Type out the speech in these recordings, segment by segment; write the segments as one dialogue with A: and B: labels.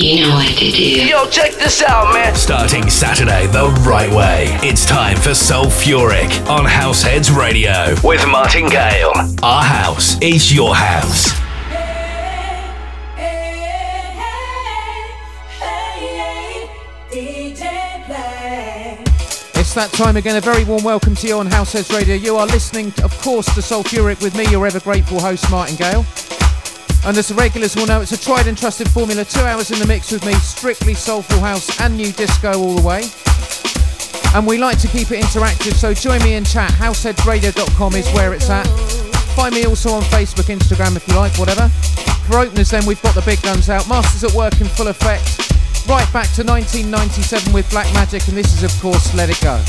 A: You know what to do.
B: Yo, check this out, man.
C: Starting Saturday the right way. It's time for Soulfuric on Househeads Radio with Martin Gale. Our house is your house.
D: It's that time again. A very warm welcome to you on Househeads Radio. You are listening, of course, to Soulfuric with me, your ever grateful host, Martin Gale. And as the regulars will know, it's a tried and trusted formula. Two hours in the mix with me, strictly soulful house and new disco all the way. And we like to keep it interactive, so join me in chat. Househeadsradio.com is where it's at. Find me also on Facebook, Instagram if you like, whatever. For openers, then we've got the big guns out. Masters at work in full effect. Right back to 1997 with Black Magic, and this is, of course, Let It Go.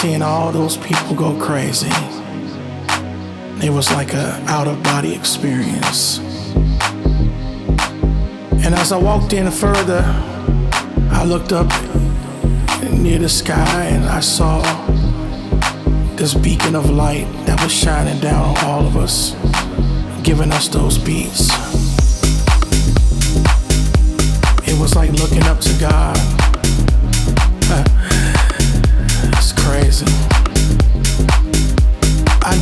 E: Seeing all those people go crazy. It was like a out of body experience. And as I walked in further, I looked up near the sky and I saw this beacon of light that was shining down on all of us, giving us those beats. It was like looking up to God.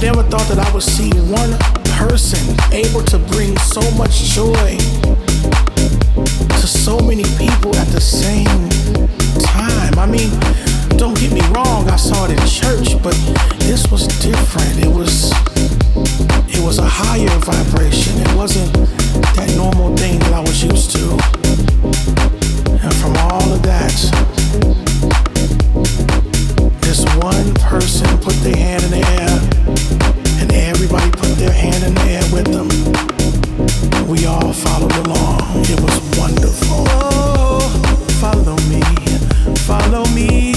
E: Never thought that I would see one person able to bring so much joy to so many people at the same time. I mean, don't get me wrong, I saw it in church, but this was different. It was it was a higher vibration. It wasn't that normal thing that I was used to. And from all of that, this one person put their hand in the air, everybody put their hand in the air with them. We all followed along. It was wonderful. Oh, follow me, follow me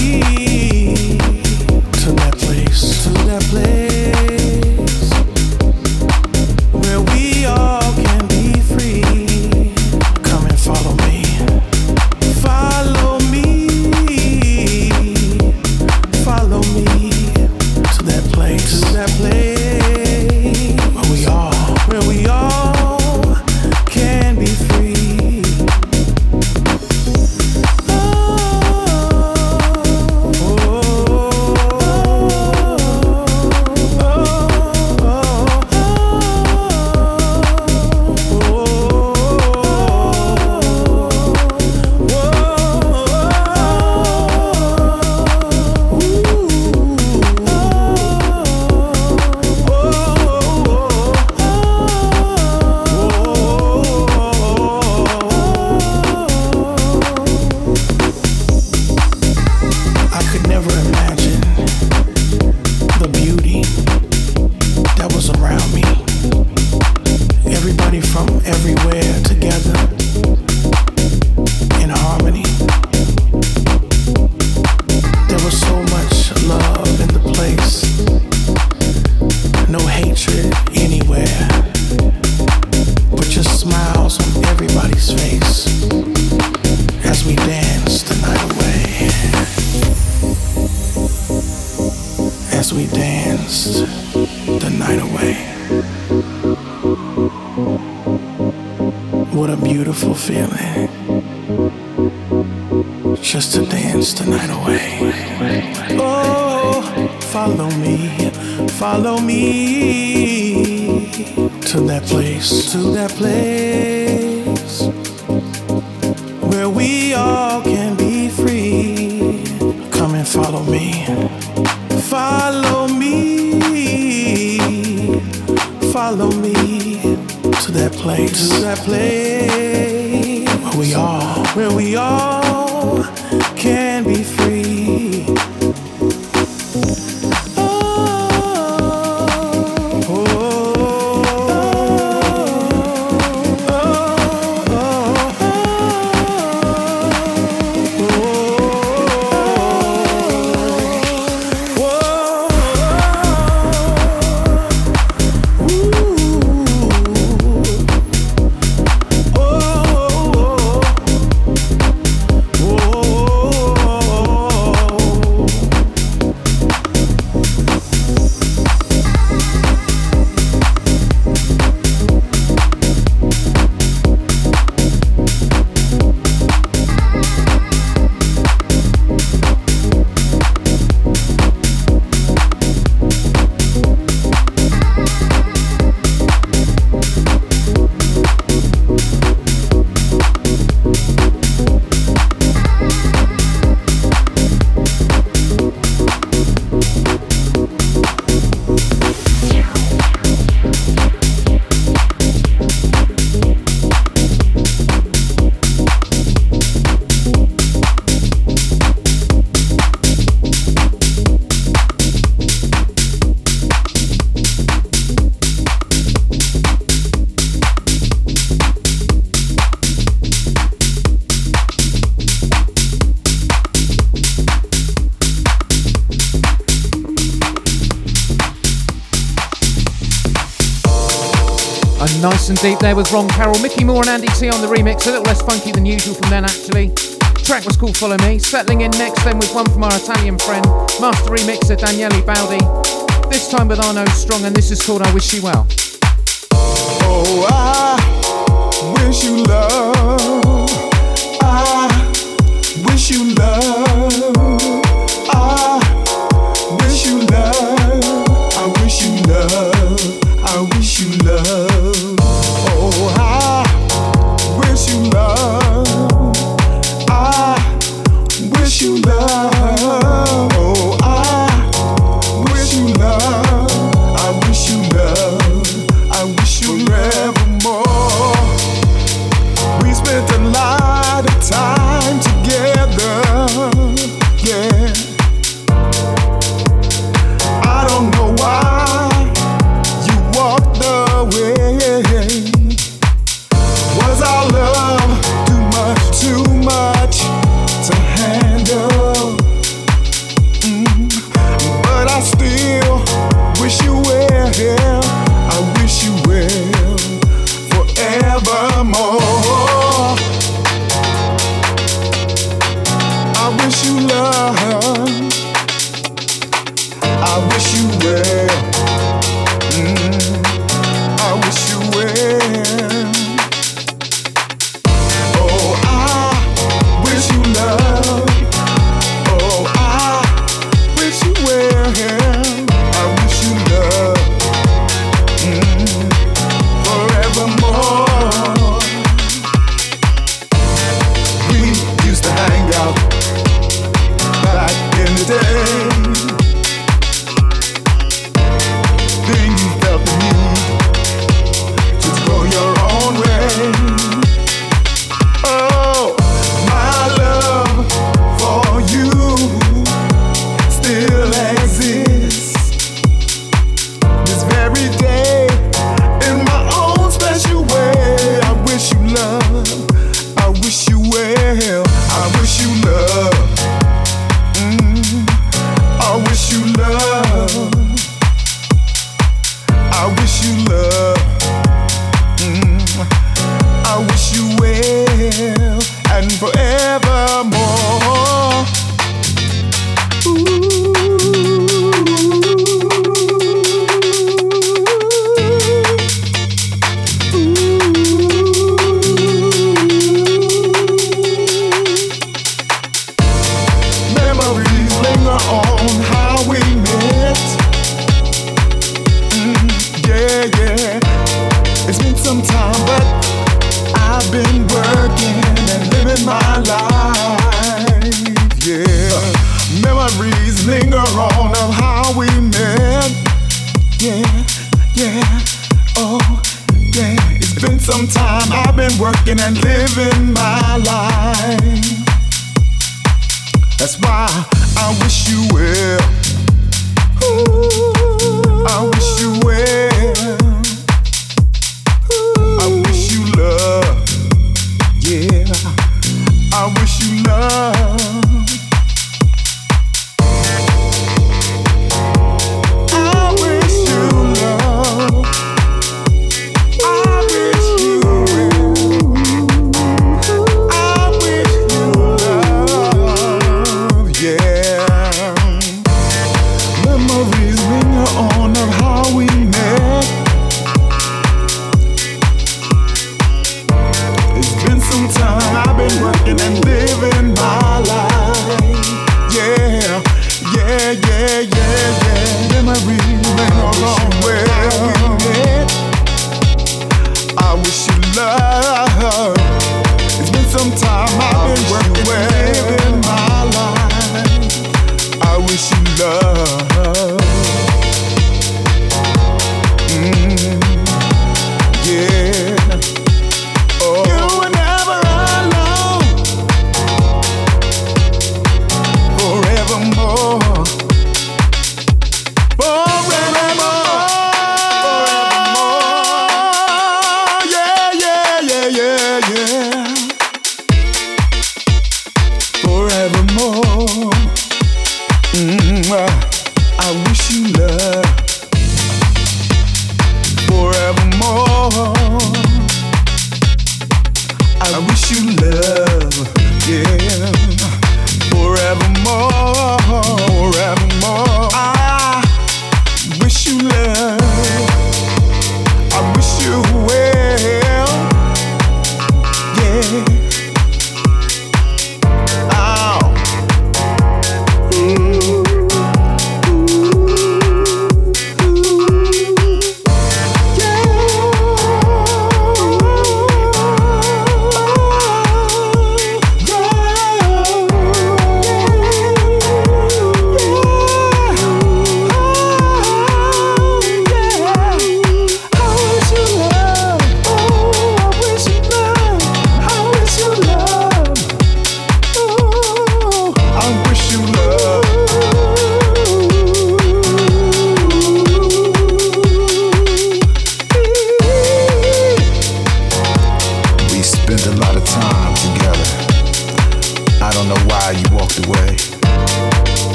E: to that place, to that place the night away. What a beautiful feeling. Just to dance the night away. Oh, follow me, follow me to that place, to that place where we all can be free. Come and follow me. Follow place. To that place. Where we are, where we all
F: deep there with Ron Carroll, Mickey Moore and Andy T on the remix, a little less funky than usual from then actually. Track was called Follow Me. Settling in next then with one from our Italian friend, master remixer Daniele Baldi. This time with Arno Strong, and this is called I Wish You Well.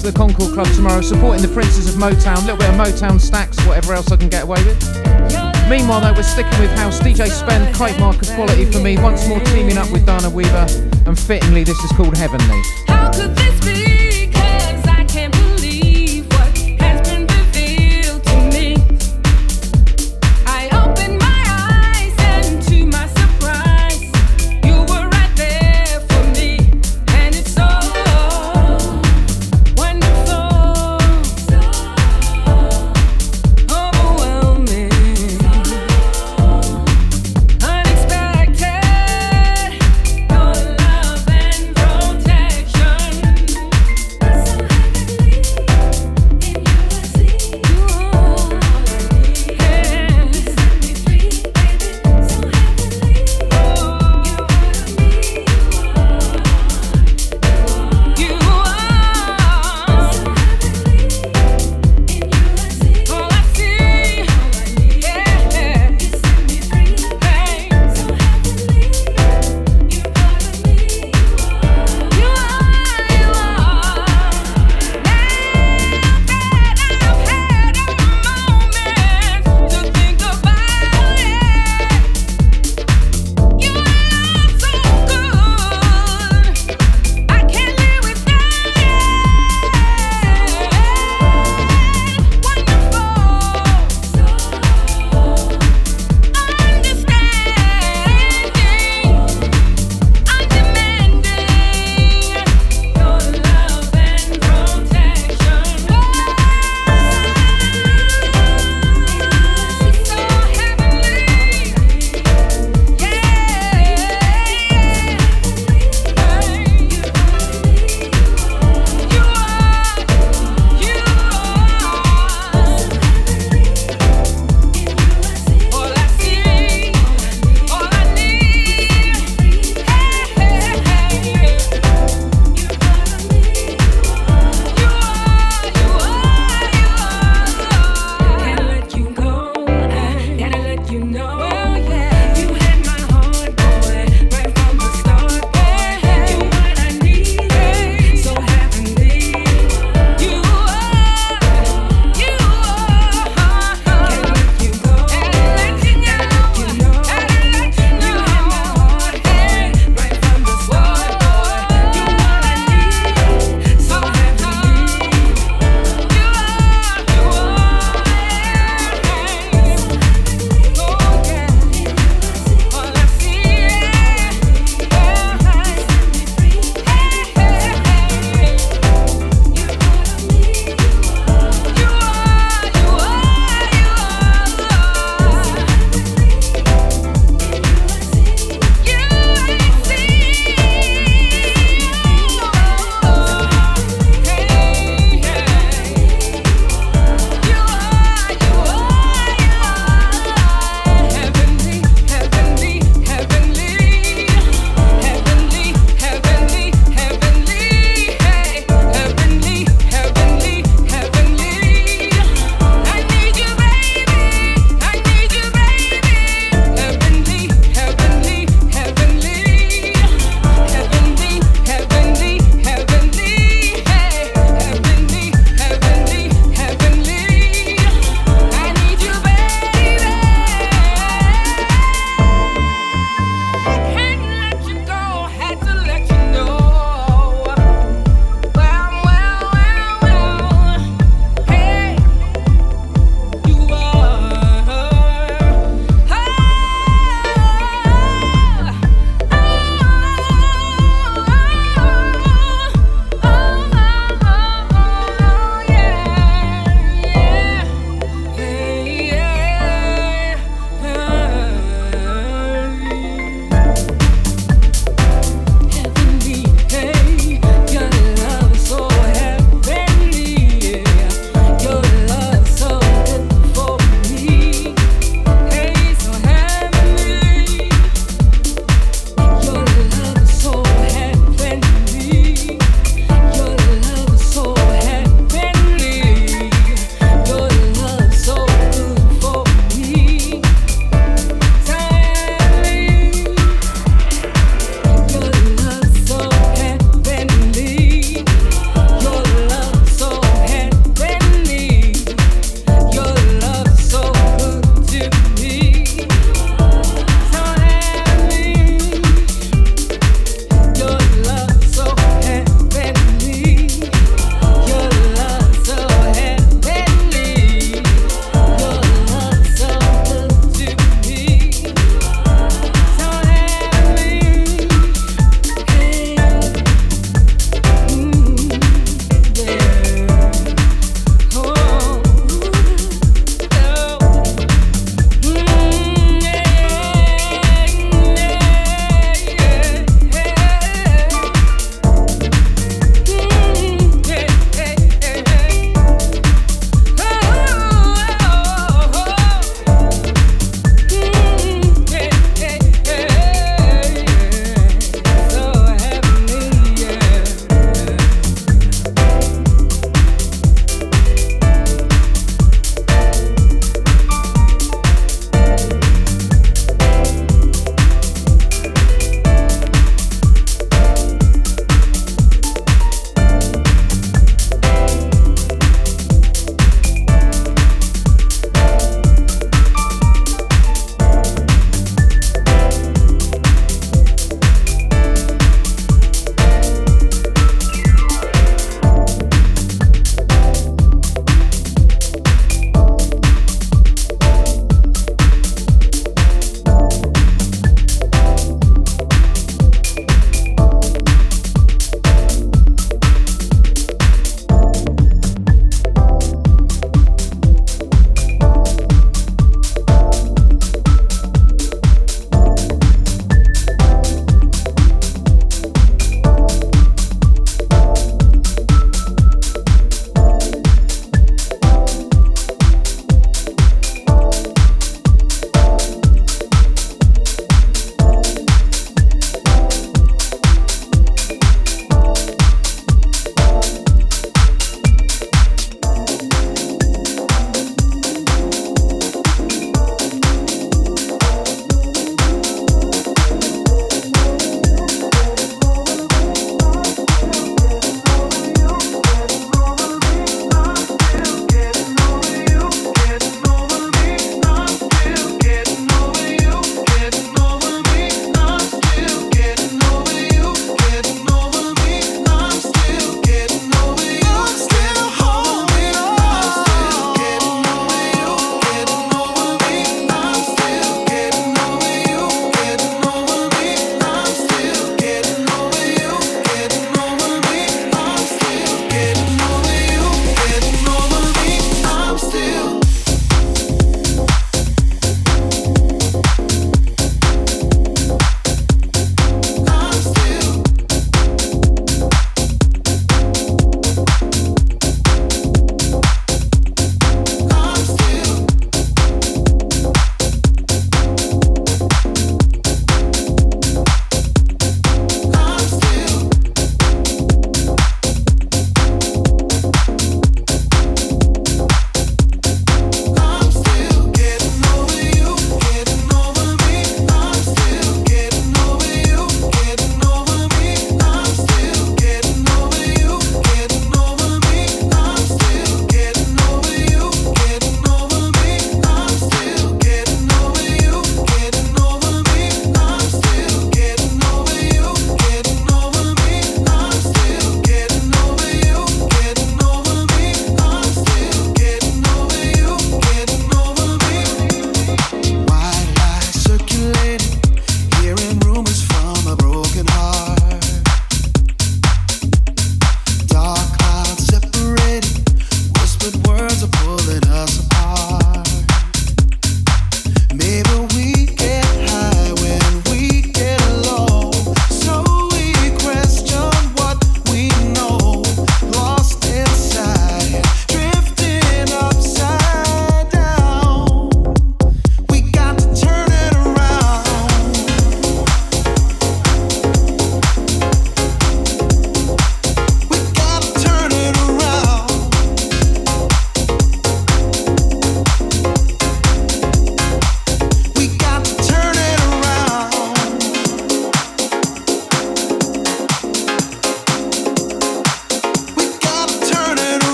D: To the Concord Club tomorrow, supporting the Princes of Motown, a little bit of Motown Stax, whatever else I can get away with. Meanwhile, though, we're sticking with house. DJ Spen, kite mark of quality for me, once more teaming up with Dana Weaver, and fittingly, this is called Heavenly.
G: How could this be?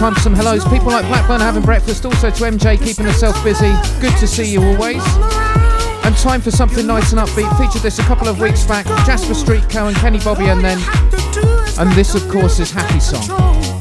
H: Time for some hellos. People like Blackburn having breakfast. Also to MJ keeping herself busy. Good to see you always. And time for something nice and upbeat. Featured this a couple of weeks back. Jasper Street Co and Kenny Bobby, and then, and this of course is Happy Song.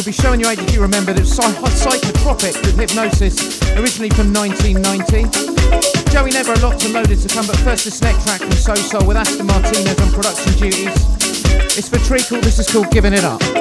D: You'll be showing age if you remember that Psychotropic with Hypnosis, originally from 1990. Joey Negro, a lot to loaded to come, but first this next track from So Soul with Aston Martinez on production duties. It's for Treacle, this is called Giving It Up.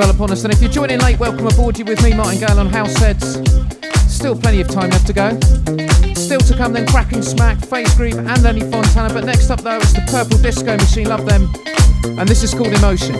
D: Well upon us. And if you're joining late, welcome aboard you with me, Martin Gale on House Heads. Still plenty of time left to go. Still to come then Cracking Smack, Face Groove and Lenny Fontana. But next up though it's the Purple Disco Machine, love them. And this is called Emotion.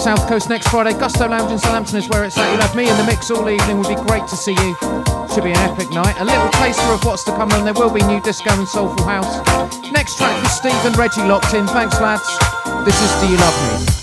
I: South coast next Friday, Gusto Lounge in Southampton is where it's at. You'll have me in the mix all evening. Would be great to see you. Should be an epic night. A little taster of what's to come, and there will be new disco and soulful house. Next track for Steve and Reggie locked in. Thanks, lads. This is Do You Love Me?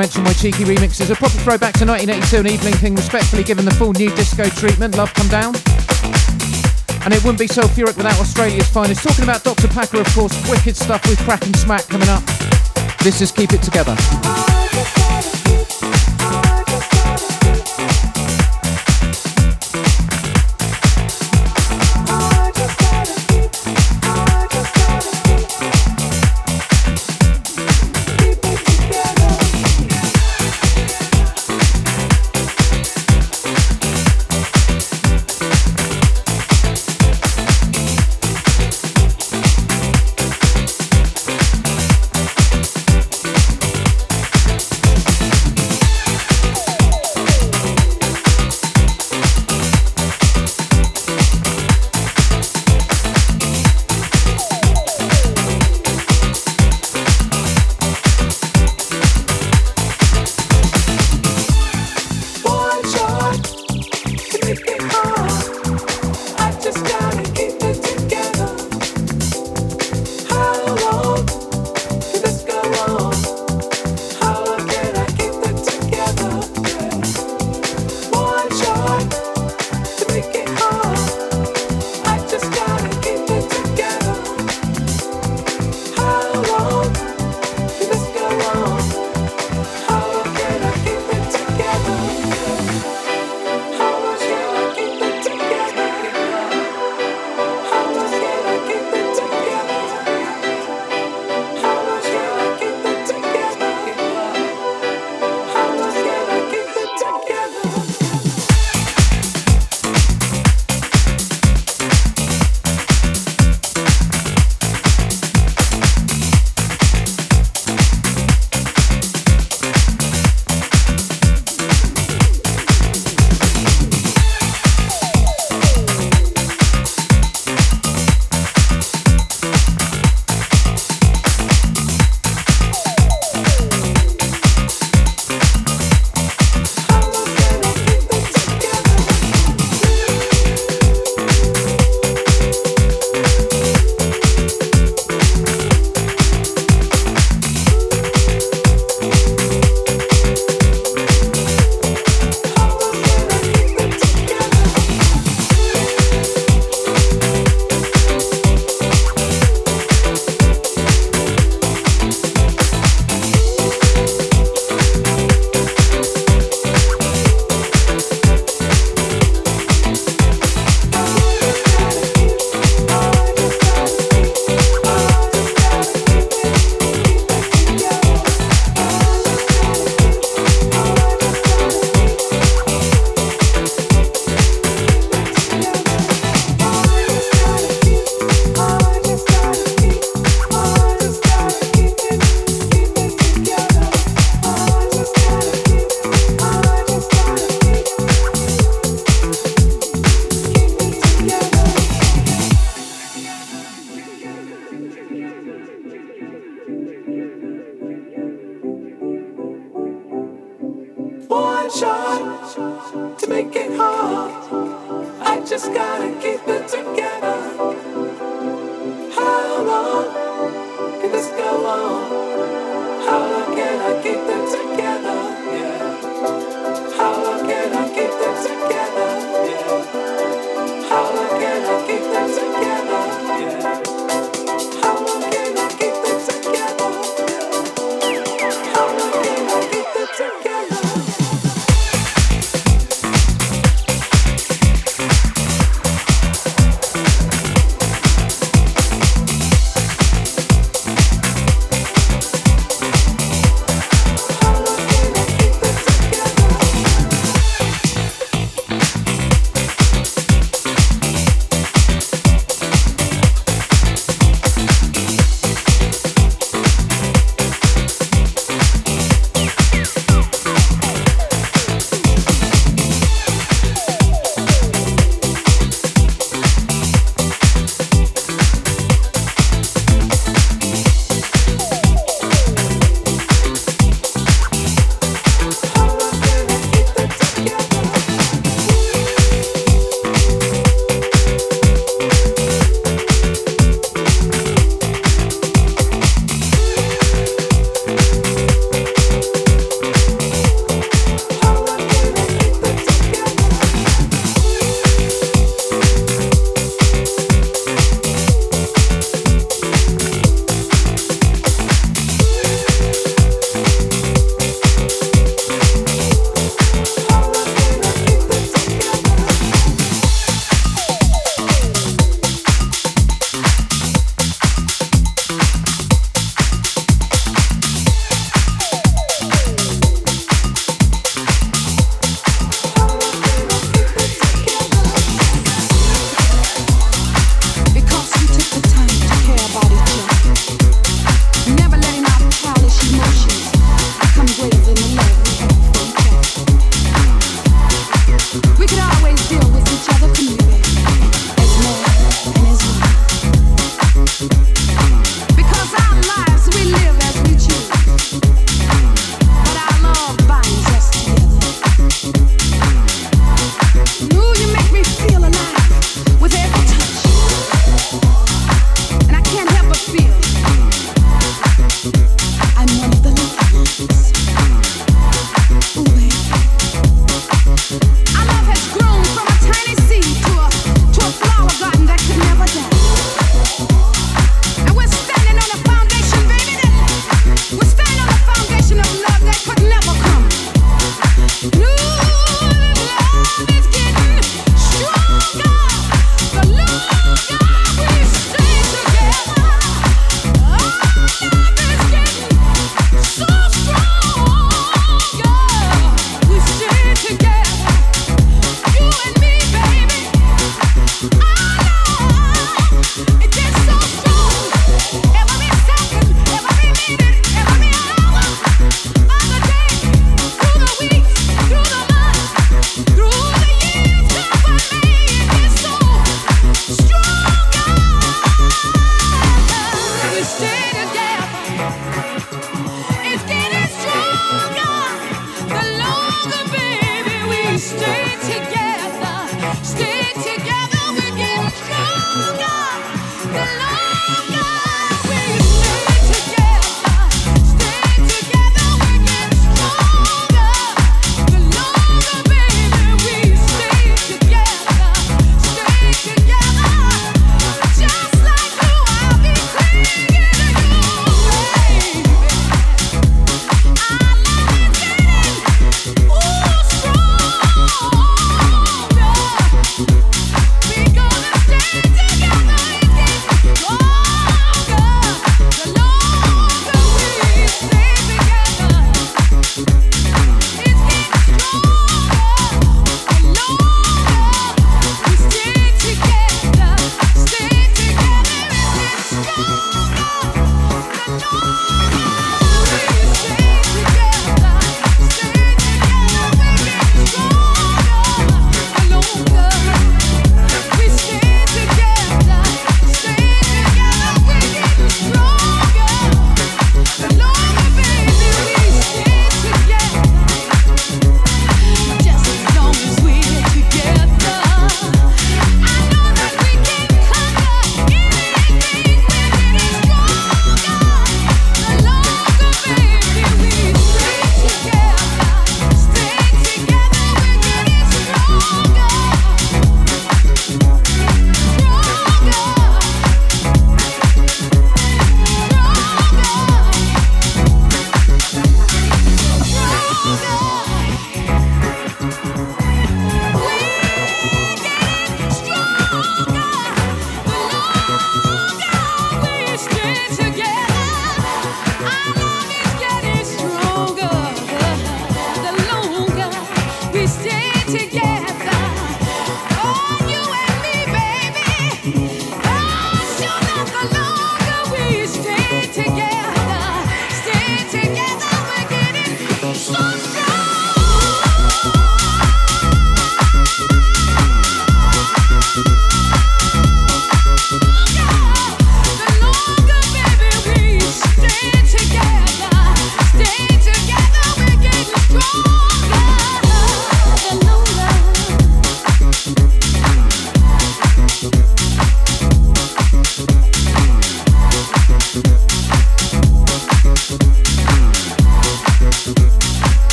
D: Mentioned my cheeky remixes. A proper throwback to 1982 and Evelyn King, respectfully given the full new disco treatment. Love Come Down. And it wouldn't be Soulfuric without Australia's finest. Talking about Dr. Packer, of course, wicked stuff with Crack and Smack coming up. This is Keep It Together.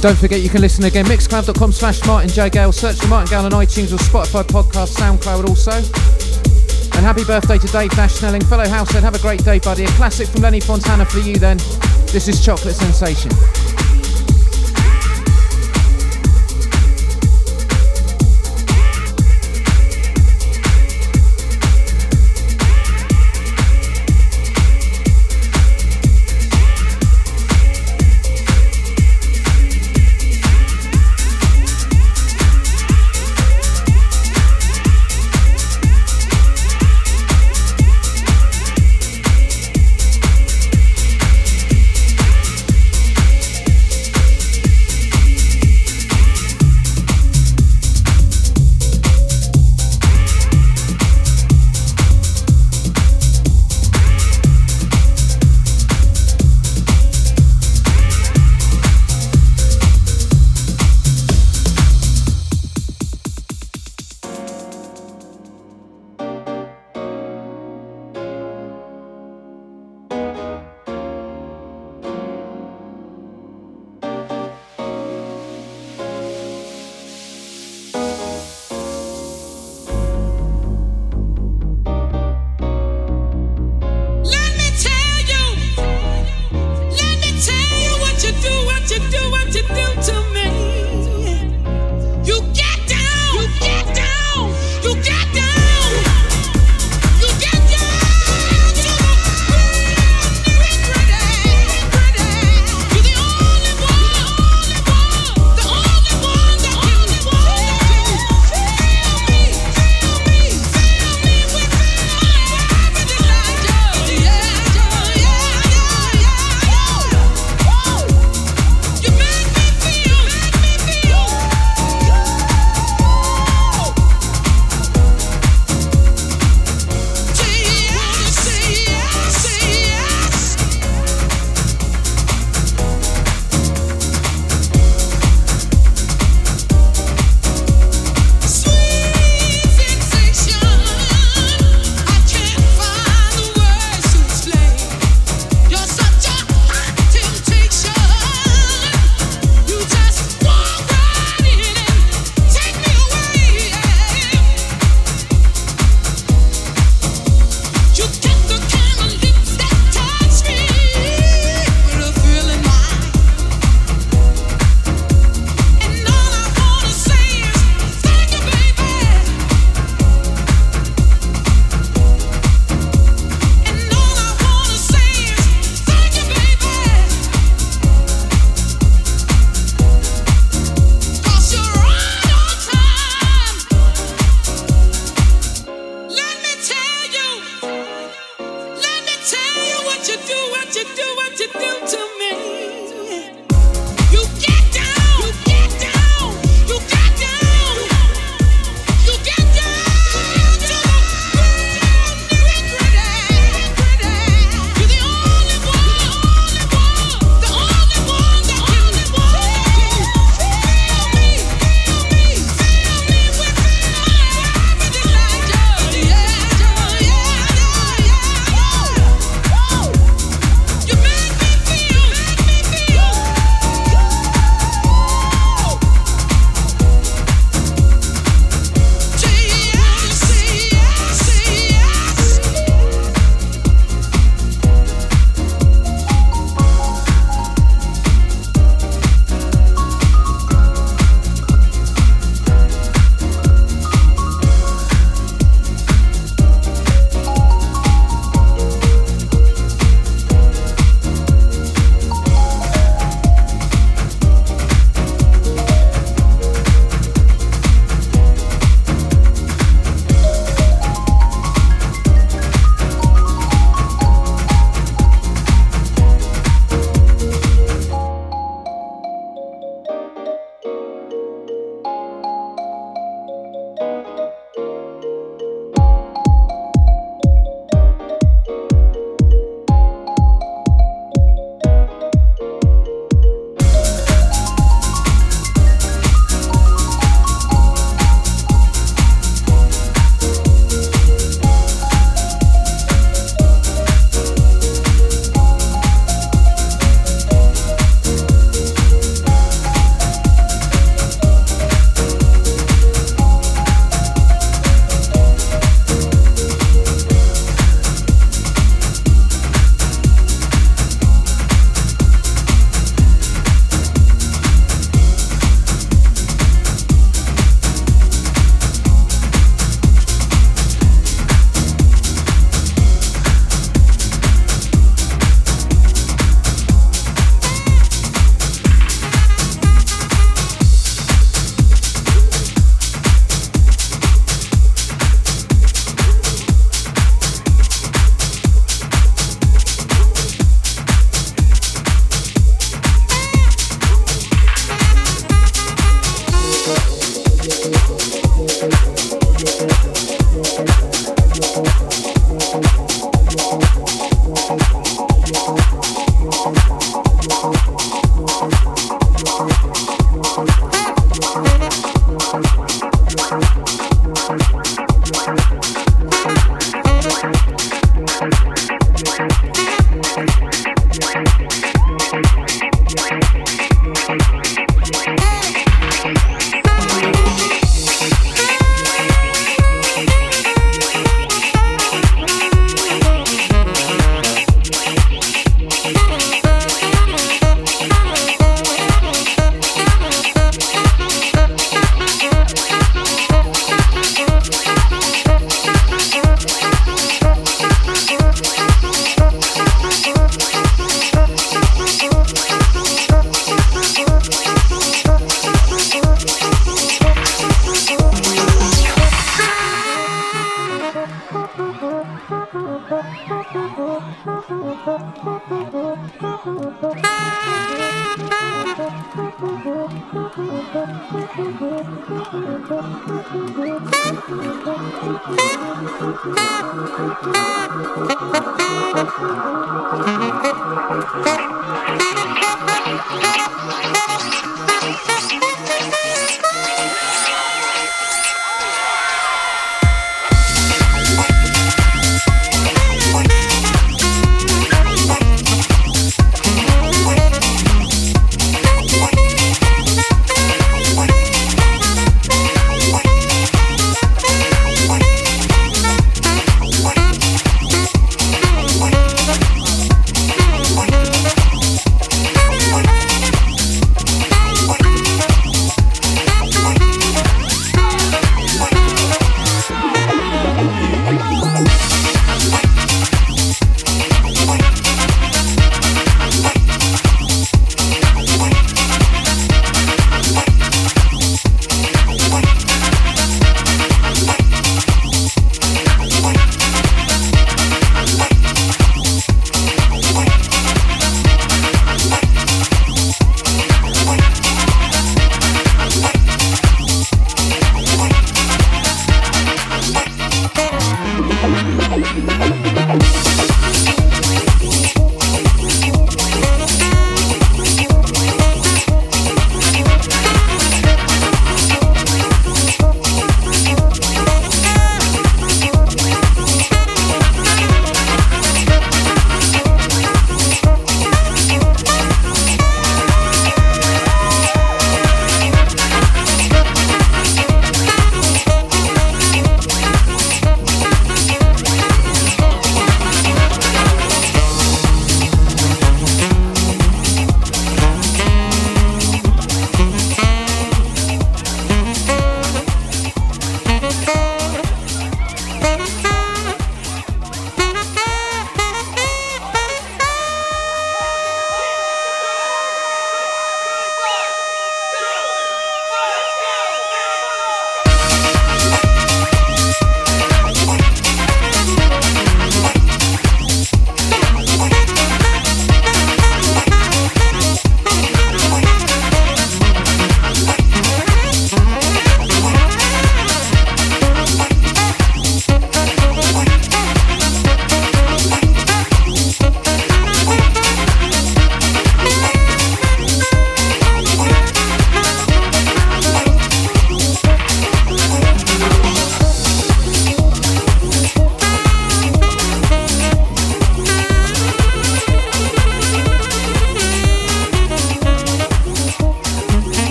D: Don't forget you can listen again, mixcloud.com slash Martin J. Gale. Search for Martin Gale on iTunes or Spotify podcast, SoundCloud also. And happy birthday to Dave Dash Snelling, fellow househead. Have a great day, buddy. A classic from Lenny Fontana for you then. This is Chocolate Sensation.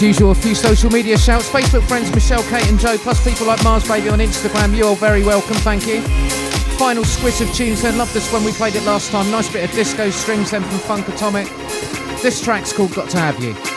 D: Usual, a few social media shouts. Facebook friends Michelle, Kate, and Joe, plus people like Mars Baby on Instagram. You're very welcome, thank you. Final squit of tunes then. Love this one, we played it last time. Nice bit of disco strings then from Funk Atomic. This track's called Got to Have You.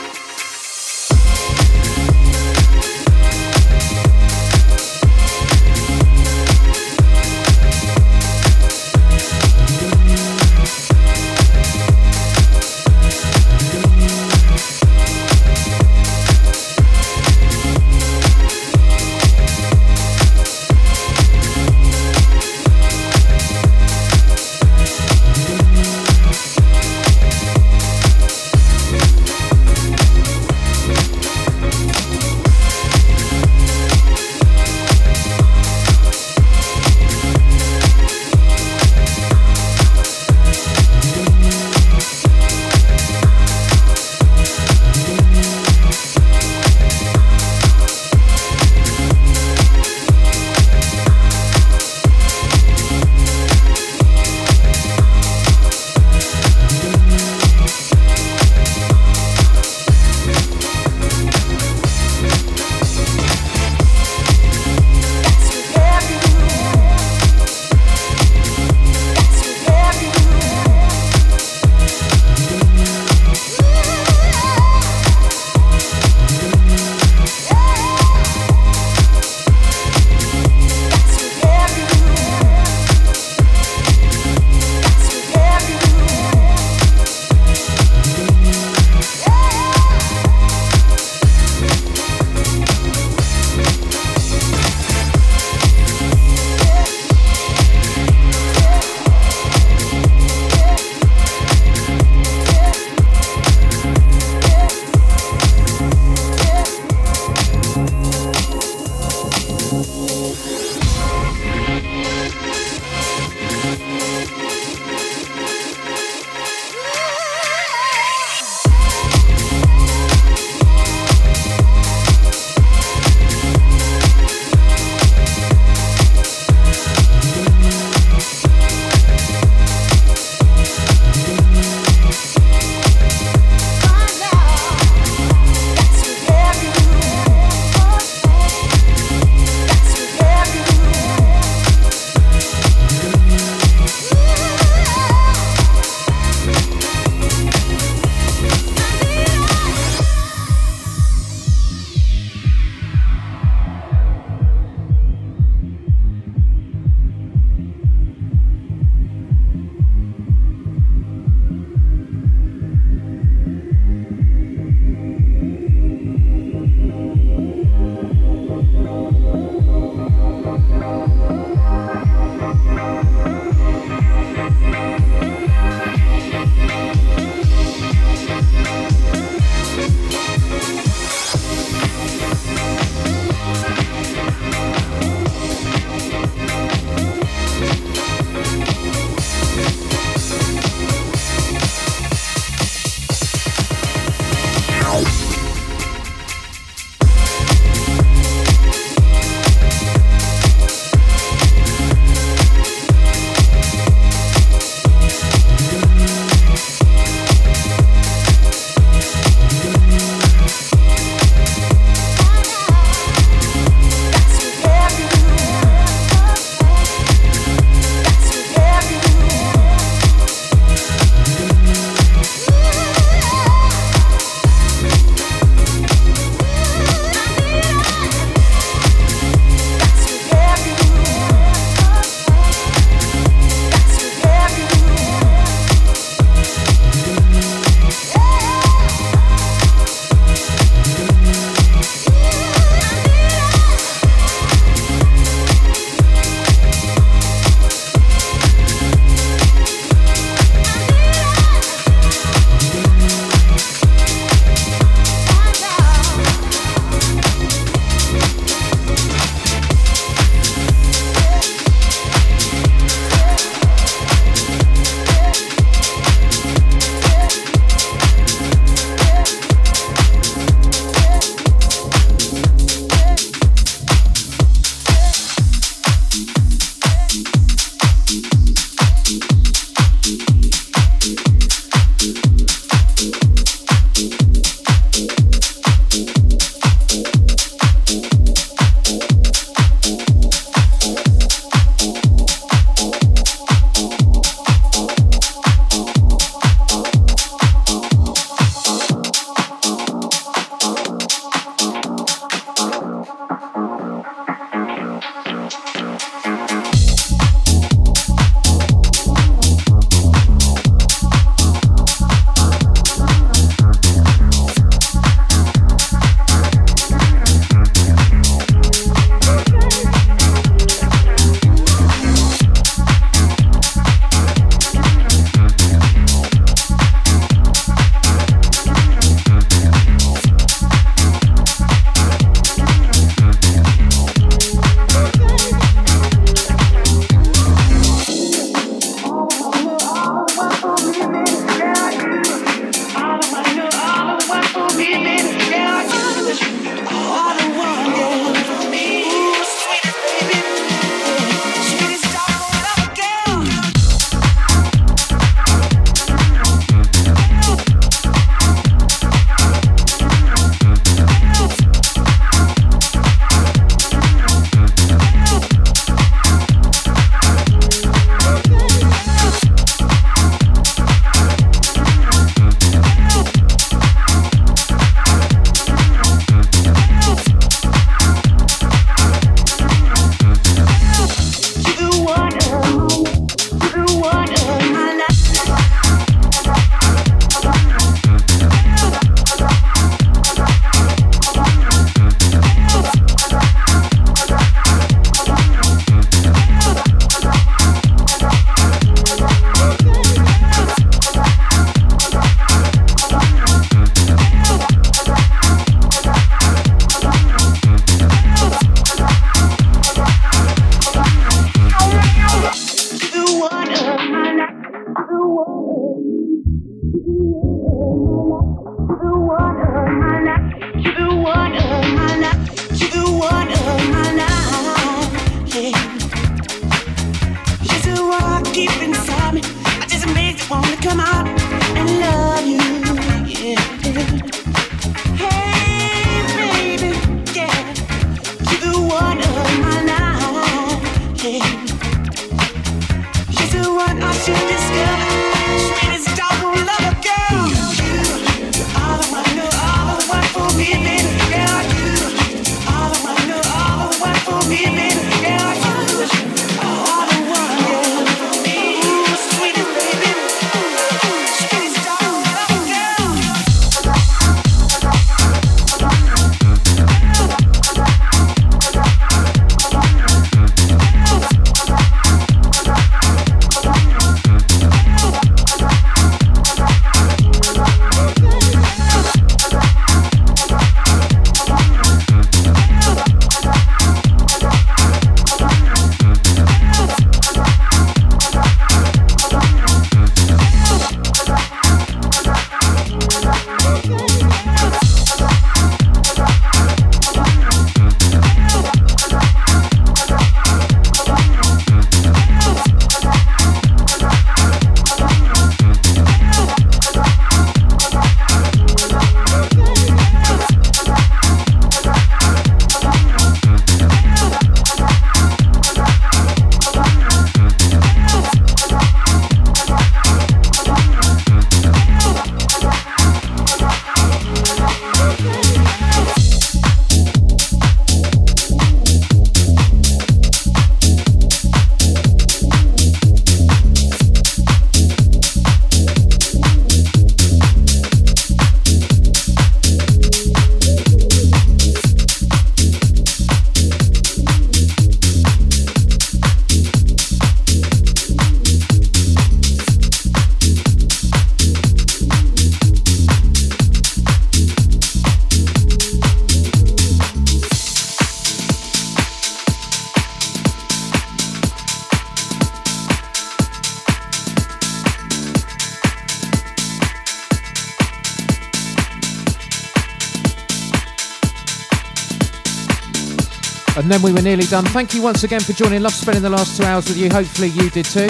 D: Nearly done. Thank you once again for joining. Love spending the last two hours with you. Hopefully you did too.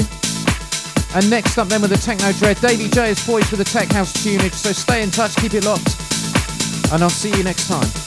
D: And next up then with the Techno Dread, Davey J is poised for the Tech House tunage. So stay in touch, keep it locked. And I'll see you next time.